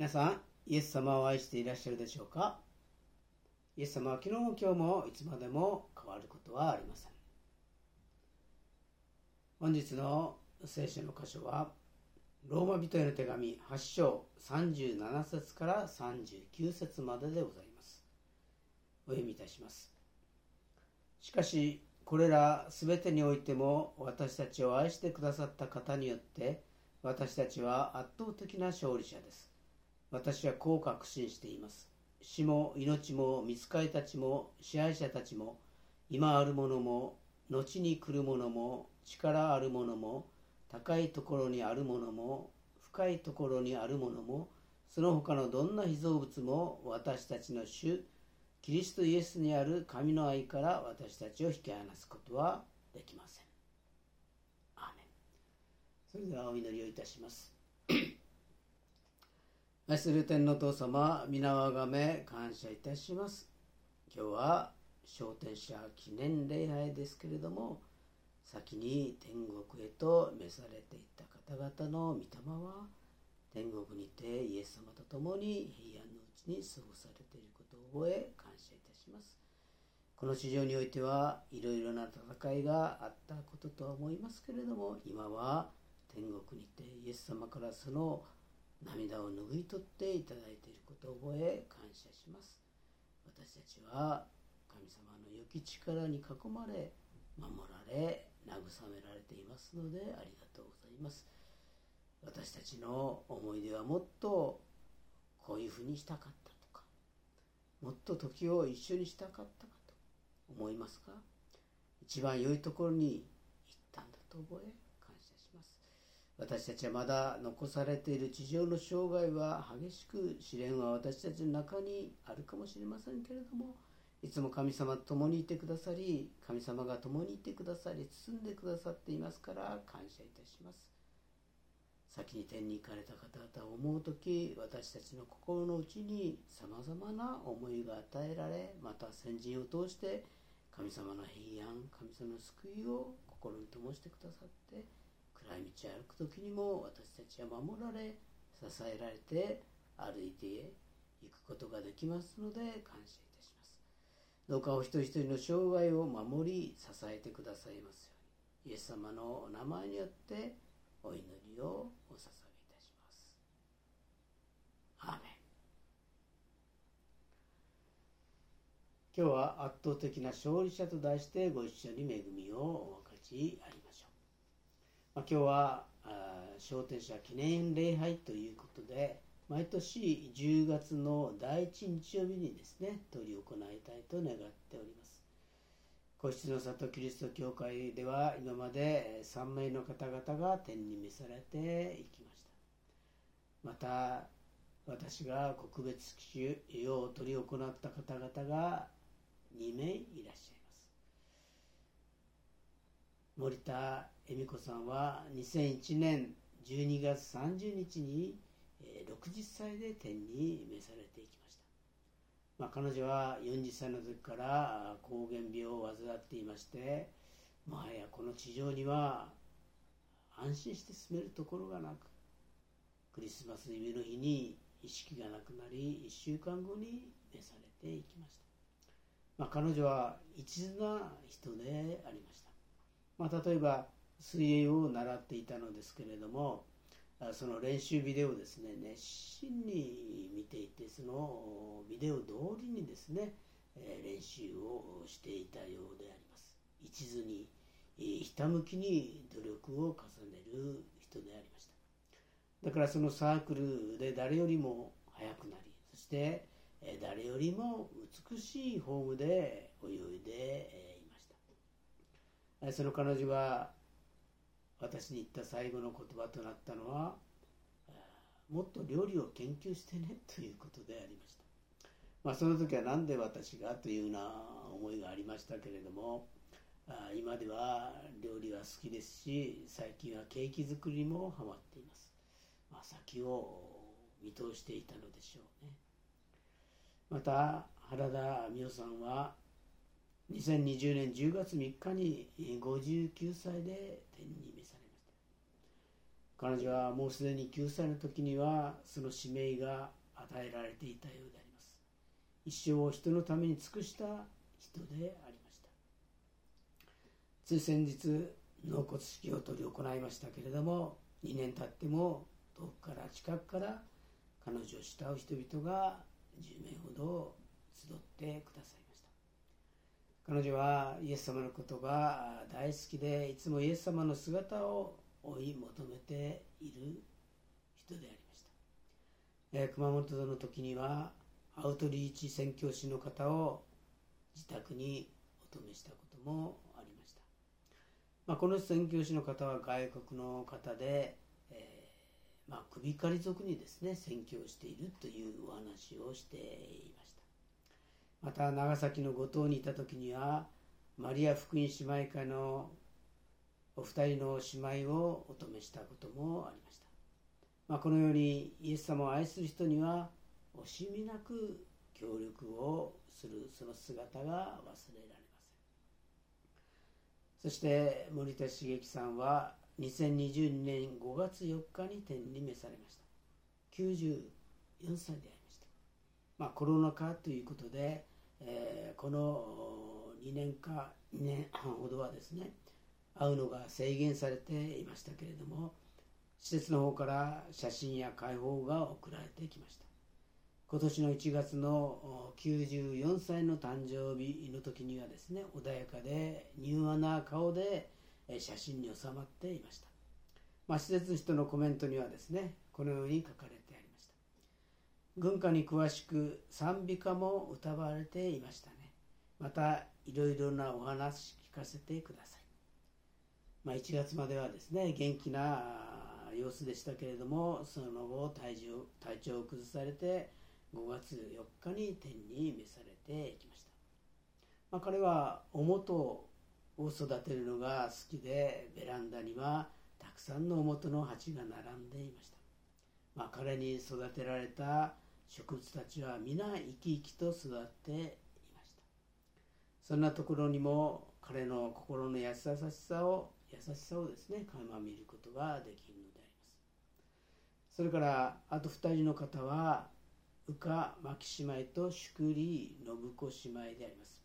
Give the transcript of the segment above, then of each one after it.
皆さん、イエス様を愛していらっしゃるでしょうか？イエス様は昨日も今日もいつまでも変わることはありません。本日の聖書の箇所は、ローマ人への手紙8章37節から39節まででございます。お読みいたします。しかし、これらすべてにおいても私たちを愛してくださった方によって私たちは圧倒的な勝利者です。私はこう確信しています。死も命も見つかりたちも支配者たちも今あるものも後に来るものも力あるものも高いところにあるものも深いところにあるものもその他のどんな被造物も私たちの主キリストイエスにある神の愛から私たちを引き離すことはできません。アーメンそれではお祈りをいたします。愛する天の父様、皆をあがめ感謝いたします。今日は昇天者記念礼拝ですけれども、先に天国へと召されていった方々の御霊は、天国にてイエス様と共に平安のうちに過ごされていることを覚え感謝いたします。この地上においてはいろいろな戦いがあったこととは思いますけれども、今は天国にてイエス様からその涙を拭い取っていただいていることを覚え感謝します。私たちは神様の良き力に囲まれ守られ慰められていますのでありがとうございます。私たちの思い出はもっとこういうふうにしたかったとかもっと時を一緒にしたかったかと思いますか？一番良いところに行ったんだと覚え私たちはまだ残されている地上の生涯は激しく試練は私たちの中にあるかもしれませんけれどもいつも神様と共にいてくださり神様が共にいてくださり包んでくださっていますから感謝いたします。先に天に行かれた方々を思う時私たちの心の内にさまざまな思いが与えられまた先人を通して神様の平安神様の救いを心に灯してくださって暗い道を歩く時にも私たちは守られ支えられて歩いていくことができますので感謝いたします。どうかお一人一人の生涯を守り支えてくださいますように。イエス様のお名前によってお祈りをお捧げいたします。アーメン。今日は圧倒的な勝利者と題してご一緒に恵みをお分かちありまあ、今日は商店者記念礼拝ということで毎年10月の第1日曜日にですね執り行いたいと願っております。個室の里キリスト教会では今まで3名の方々が天に召されていきました。また私が告別式を執り行った方々が2名いらっしゃいます。森田恵美子さんは2001年12月30日に60歳で天に召されていきました、まあ、彼女は40歳の時から膠原病を患っていましてもはやこの地上には安心して住めるところがなくクリスマスイブの日に意識がなくなり1週間後に召されていきました、まあ、彼女は一途な人でありました、まあ、例えば水泳を習っていたのですけれどもその練習ビデオをですね熱心に見ていてそのビデオ通りにですね練習をしていたようであります。一途にひたむきに努力を重ねる人でありました。だからそのサークルで誰よりも速くなりそして誰よりも美しいフォームで泳いでいました。その彼女は私に言った最後の言葉となったのはもっと料理を研究してねということでありました、まあ、その時は何で私がというような思いがありましたけれども今では料理は好きですし最近はケーキ作りもハマっています、まあ、先を見通していたのでしょうね。また原田美代さんは2020年10月3日に59歳で天に彼女はもうすでに9歳の時にはその使命が与えられていたようであります。一生を人のために尽くした人でありました。つい先日納骨式を執り行いましたけれども2年経っても遠くから近くから彼女を慕う人々が10名ほど集ってくださいました。彼女はイエス様のことが大好きでいつもイエス様の姿を追い求めている人でありました、えー、熊本の時にはアウトリーチ宣教師の方を自宅にお泊めしたこともありました、まあ、この宣教師の方は外国の方で、えー、まあ、首狩り族にですね宣教しているというお話をしていました。また長崎の五島にいた時にはマリア福音姉妹会のお二人の姉妹をお止めしたこともありました、まあ、このようにイエス様を愛する人には惜しみなく協力をするその姿が忘れられません。そして森田茂樹さんは2022年5月4日に天に召されました。94歳でありました。まあコロナ禍ということで、えー、この2年か2年半ほどはですね会うのが制限されていましたけれども施設の方から写真や解放が送られてきました。今年の1月の94歳の誕生日の時にはですね穏やかで柔和な顔で写真に収まっていました、まあ、施設の人のコメントにはですねこのように書かれてありました。軍歌に詳しく賛美歌も歌われていましたね。またいろいろなお話聞かせてください。まあ、1月まではですね元気な様子でしたけれどもその後体調体調を崩されて5月4日に天に召されていきました、まあ、彼はおもとを育てるのが好きでベランダにはたくさんのおもとの鉢が並んでいました、まあ、彼に育てられた植物たちは皆生き生きと育っていました。そんなところにも彼の心の優しさを優しさをですね垣間見ることができるのであります。それからあと2人の方は宇賀牧姉妹と宿利信子姉妹であります。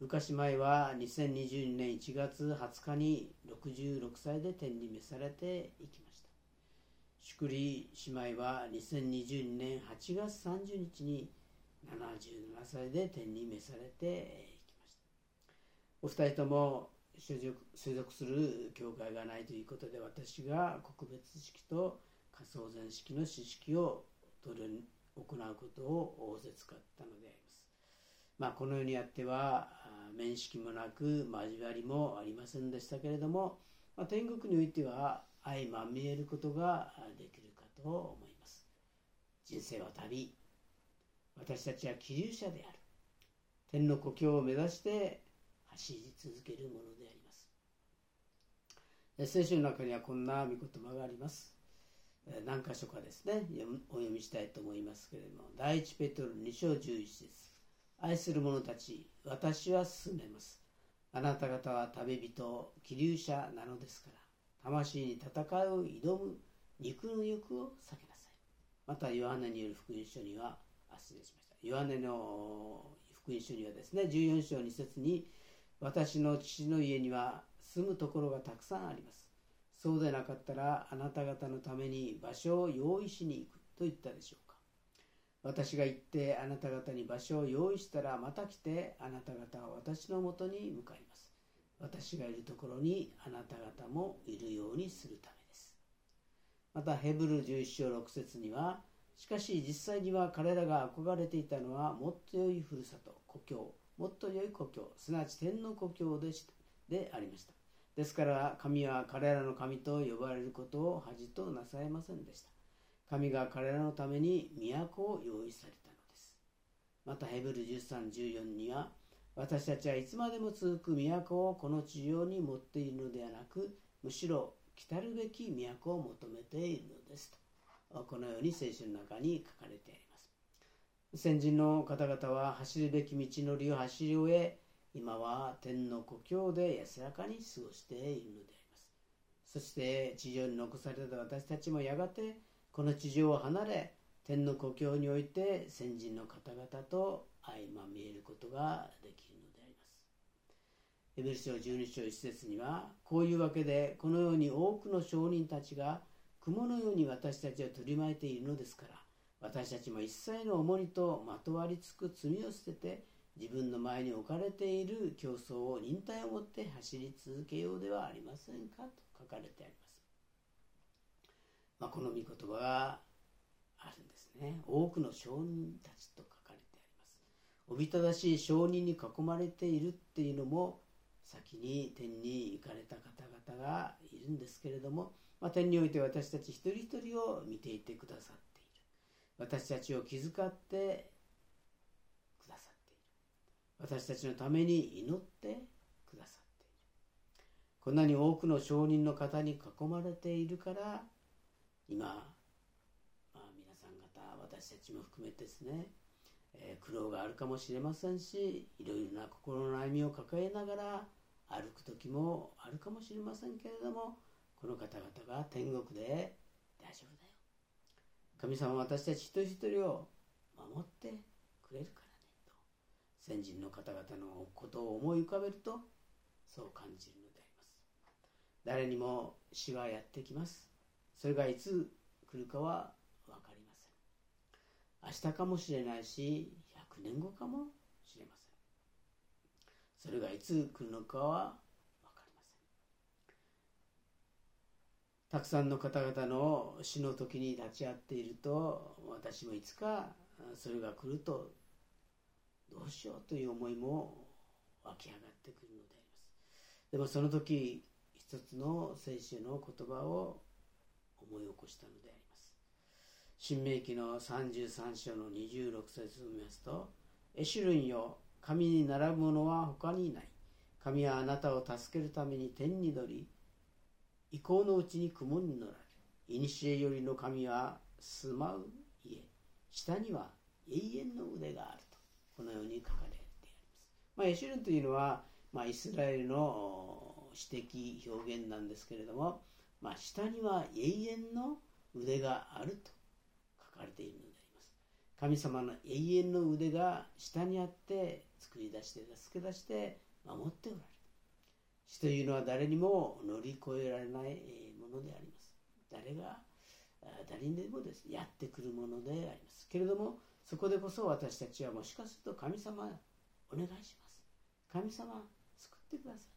宇賀姉妹は2022年1月20日に66歳で天に召されていきました。宿利姉妹は2022年8月30日に77歳で天に召されていきました。お二人とも所属所属する教会がないということで私が告別式と仮想前式の知識を取る行うことを仰せ使ったのであります。まあ、このようにやっては面識もなく交わりもありませんでしたけれども、まあ、天国においては相まみえることができるかと思います。人生は旅私たちは気流者である天の故郷を目指して走り続けるもの。聖書の中にはこんな御言葉があります。何箇所かですね、お読みしたいと思いますけれども、第一ペトロ2章11節愛する者たち、私は進めます。あなた方は旅人、気流者なのですから、魂に戦う、挑む、肉の欲を避けなさい。また、ヨハネによる福音書には、あ、失礼しました。ヨハネの福音書にはですね、14章2節に、私の父の家には住むところがたくさんあります。そうでなかったらあなた方のために場所を用意しに行くと言ったでしょうか。私が行ってあなた方に場所を用意したらまた来てあなた方は私のもとに向かいます。私がいるところにあなた方もいるようにするためです。またヘブル11章6節にはしかし実際には彼らが憧れていたのはもっと良いふるさと故郷もっと良い故郷すなわち天の故郷でしたでありましたですから神は彼らの神と呼ばれることを恥となされませんでした。神が彼らのために都を用意されたのです。またヘブル1314には私たちはいつまでも続く都をこの地上に持っているのではなくむしろ来るべき都を求めているのです。とこのように聖書の中に書かれています。先人の方々は走るべき道のりを走り終え今は天の故郷で安らかに過ごしているのでありますそして地上に残された私たちもやがてこの地上を離れ天の故郷において先人の方々と相まみえることができるのであります。エブル書12章1節にはこういうわけでこのように多くの証人たちが雲のように私たちを取り巻いているのですから私たちも一切の重荷とまとわりつく罪を捨てて自分の前に置かれている競争を忍耐を持って走り続けようではありませんかと書かれてあります。まあ、この御言葉があるんですね。多くの証人たちと書かれてあります。おびただしい証人に囲まれているっていうのも先に天に行かれた方々がいるんですけれども、まあ、天において私たち一人一人を見ていてくださっている。私たちを気遣って私たちのために祈ってくださっている。こんなに多くの証人の方に囲まれているから今、まあ、皆さん方私たちも含めてですね、えー、苦労があるかもしれませんしいろいろな心の悩みを抱えながら歩く時もあるかもしれませんけれどもこの方々が天国で大丈夫だよ。神様は私たち一人一人を守ってくれるから。先人の方々のことを思い浮かべるとそう感じるのであります。誰にも死はやってきます。それがいつ来るかは分かりません。明日かもしれないし100年後かもしれません。それがいつ来るのかは分かりません。たくさんの方々の死の時に立ち会っていると私もいつかそれが来るとどうしようという思いも湧き上がってくるのであります。でもその時一つの聖書の言葉を思い起こしたのであります。新明記の33章の26節を見ますとエシュルンよ神に並ぶ者は他にいない。神はあなたを助けるために天に乗り意向のうちに雲に乗られる古よりの神は住まう家下には永遠の腕がある。このように書かれてあります。まあ、エシュルンというのは、まあ、イスラエルの詩的表現なんですけれども、まあ、下には永遠の腕があると書かれているのであります。神様の永遠の腕が下にあって作り出して助け出して守っておられる。死というのは誰にも乗り越えられないものであります。誰が誰にでもです、やってくるものであります。けれどもそこでこそ私たちはもしかすると神様お願いします。神様救ってください。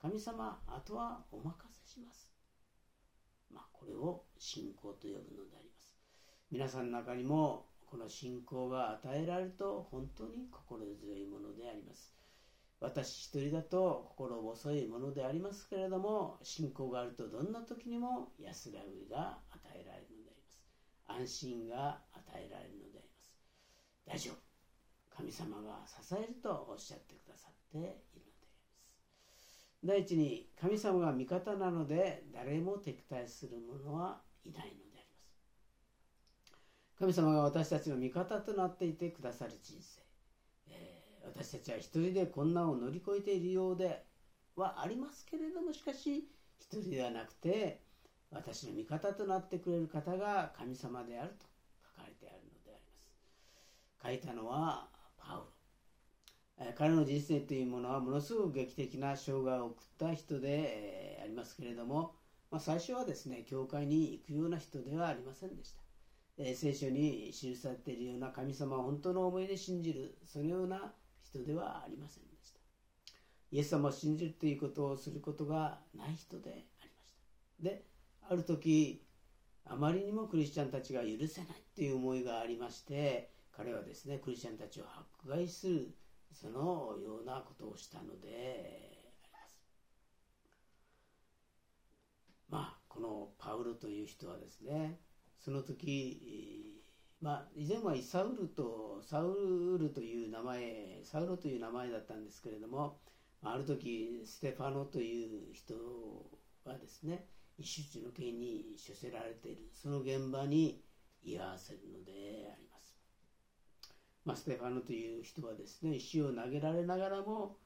神様あとはお任せします。まあこれを信仰と呼ぶのであります。皆さんの中にもこの信仰が与えられると本当に心強いものであります。私一人だと心細いものでありますけれども信仰があるとどんな時にも安らぎが与えられるのであります。安心が与えられるのであります。大丈夫神様が支えるとおっしゃってくださっているのであります。第一に神様が味方なので誰も敵対する者はいないのであります。神様が私たちの味方となっていてくださる人生、えー、私たちは一人で困難を乗り越えているようではありますけれどもしかし一人ではなくて私の味方となってくれる方が神様であると。書いたのはパウロ。彼の人生というものはものすごく劇的な生涯を送った人でありますけれども、まあ、最初はですね教会に行くような人ではありませんでした、え聖書に記されているような神様を本当の思いで信じるそのような人ではありませんでした。イエス様を信じるということをすることがない人でありました。である時あまりにもクリスチャンたちが許せないという思いがありまして彼はですねクリスチャンたちを迫害するそのようなことをしたのでありますまあこのパウロという人はですねその時まあ以前はイサウルとサウルという名前サウロという名前だったんですけれどもある時ステファノという人がですね一種の刑に処せられているその現場に居合わせるのであります。まあ、ステファノという人はですね石を投げられながらも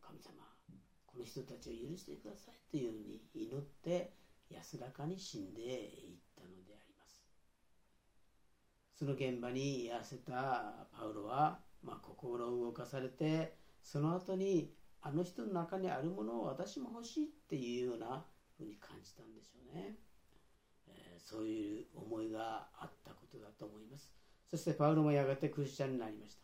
神様この人たちを許してくださいというふうに祈って安らかに死んでいったのであります。その現場に居合わせたパウロは、まあ、心を動かされてその後にあの人の中にあるものを私も欲しいっていうようなふうに感じたんでしょうね、えー、そういう思いがあったことだと思います。そしてパウロもやがてクリスチャンになりました。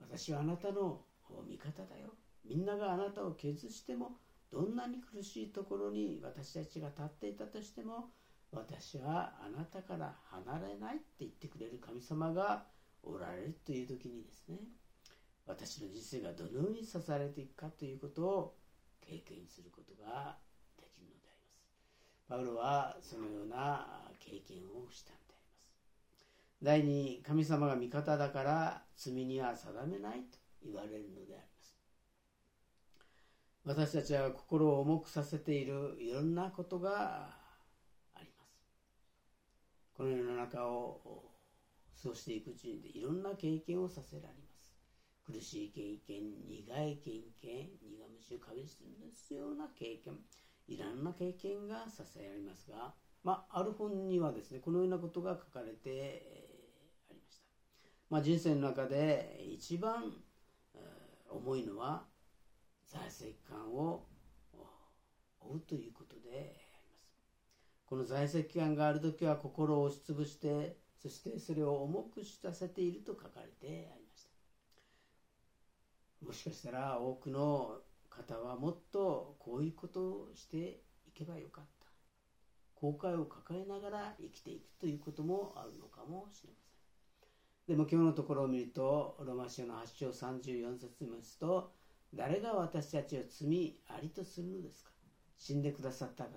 私はあなたの味方だよ。みんながあなたを削してもどんなに苦しいところに私たちが立っていたとしても私はあなたから離れないって言ってくれる神様がおられるという時にですね私の人生がどのように支えられていくかということを経験することができるのであります。パウロはそのような経験をした。第二神様が味方だから罪には定めないと言われるのであります私たちは心を重くさせているいろんなことがありますこの世の中を過ごしていくうちにいろんな経験をさせられます苦しい経験、苦い経験、苦虫をかみしめるような経験、いろんな経験がさせられますが、まあ、ある本にはですね、このようなことが書かれて、えー、ありました。まあ、人生の中で一番、えー、重いのは、財政感を負うということであります。この在籍感がある時は心を押しつぶして、そしてそれを重くさせていると書かれてあります。もしかしたら多くの方はもっとこういうことをしていけばよかった後悔を抱えながら生きていくということもあるのかもしれませんでも今日のところを見るとロマ書の8章34節見ますと誰が私たちを罪ありとするのですか？死んでくださった方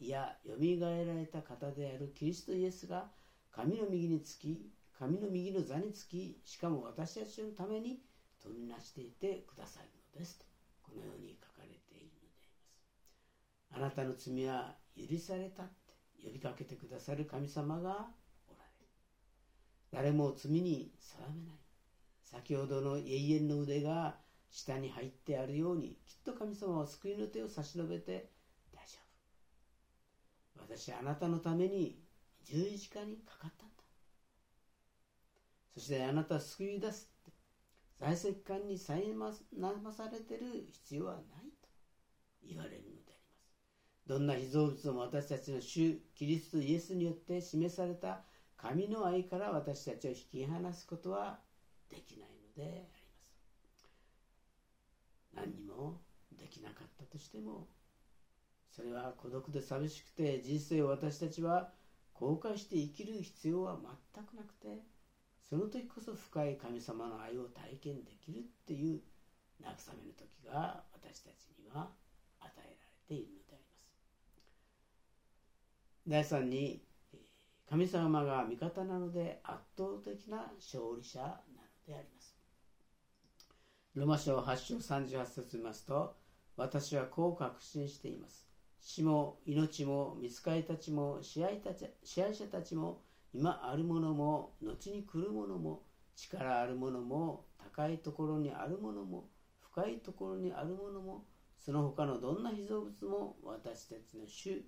いやよみがえられた方であるキリストイエスが神の右につき神の右の座につきしかも私たちのために取りなしていてくださるのです。とこのように書かれているのであります。あなたの罪は許されたって呼びかけてくださる神様が誰も罪に定めない。先ほどの永遠の腕が下に入ってあるようにきっと神様は救いの手を差し伸べて大丈夫。私はあなたのために十字架にかかったんだ。そしてあなたは救い出す在籍感にさえまされてる必要はないと言われるのであります。どんな被造物も私たちの主キリストイエスによって示された神の愛から私たちを引き離すことはできないのであります。何にもできなかったとしてもそれは孤独で寂しくて人生を私たちは後悔して生きる必要は全くなくてその時こそ深い神様の愛を体験できるっていう慰めの時が私たちには与えられているのであります。第3に神様が味方なので圧倒的な勝利者なのであります。ロマ書8章38節見ますと私はこう確信しています。死も命も見つかりたちも支配たち支配者たちも今あるものも後に来るものも力あるものも高いところにあるものも深いところにあるものもその他のどんな被造物も私たちの主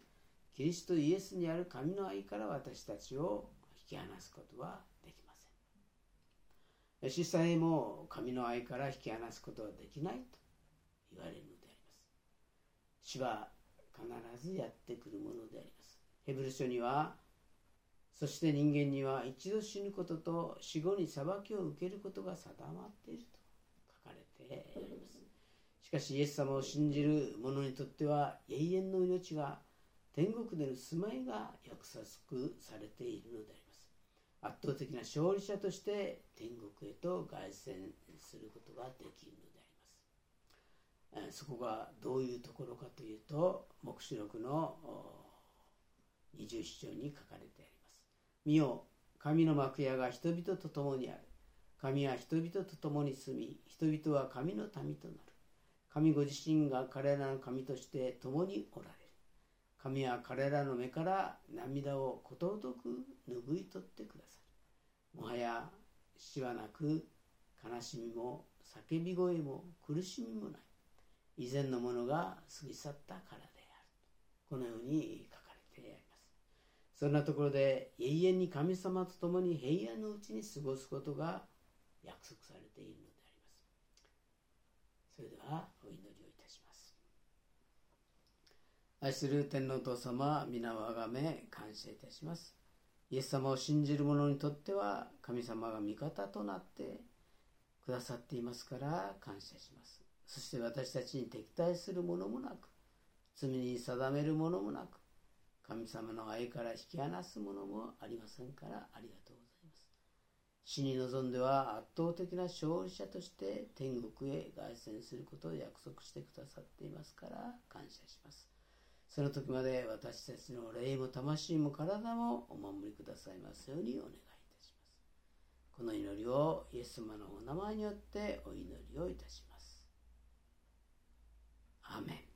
キリストイエスにある神の愛から私たちを引き離すことはできません。主さえも神の愛から引き離すことはできないと言われるのであります。主は必ずやってくるものであります。ヘブル書にはそして人間には一度死ぬことと死後に裁きを受けることが定まっていると書かれてあります。しかしイエス様を信じる者にとっては永遠の命が天国での住まいが約束されているのであります。圧倒的な勝利者として天国へと凱旋することができるのであります。そこがどういうところかというと黙示録の27章に書かれてあります。見よ神の幕屋が人々と共にある。神は人々と共に住み人々は神の民となる。神ご自身が彼らの神として共におられる。神は彼らの目から涙をことごとく拭い取ってくださるもはや死はなく悲しみも叫び声も苦しみもない。以前のものが過ぎ去ったからである。このように書かれてあります。そんなところで永遠に神様と共に平安のうちに過ごすことが約束されているのであります。それではお祈りをいたします愛する天皇父様皆をあがめ感謝いたします。イエス様を信じる者にとっては神様が味方となってくださっていますから感謝します。そして私たちに敵対するものもなく罪に定めるものもなく神様の愛から引き離すものもありませんからありがとうございます。死に臨んでは圧倒的な勝利者として天国へ凱旋することを約束してくださっていますから感謝します。その時まで私たちの霊も魂も体もお守りくださいますようにお願いいたします。この祈りをイエス様のお名前によってお祈りをいたします。アメン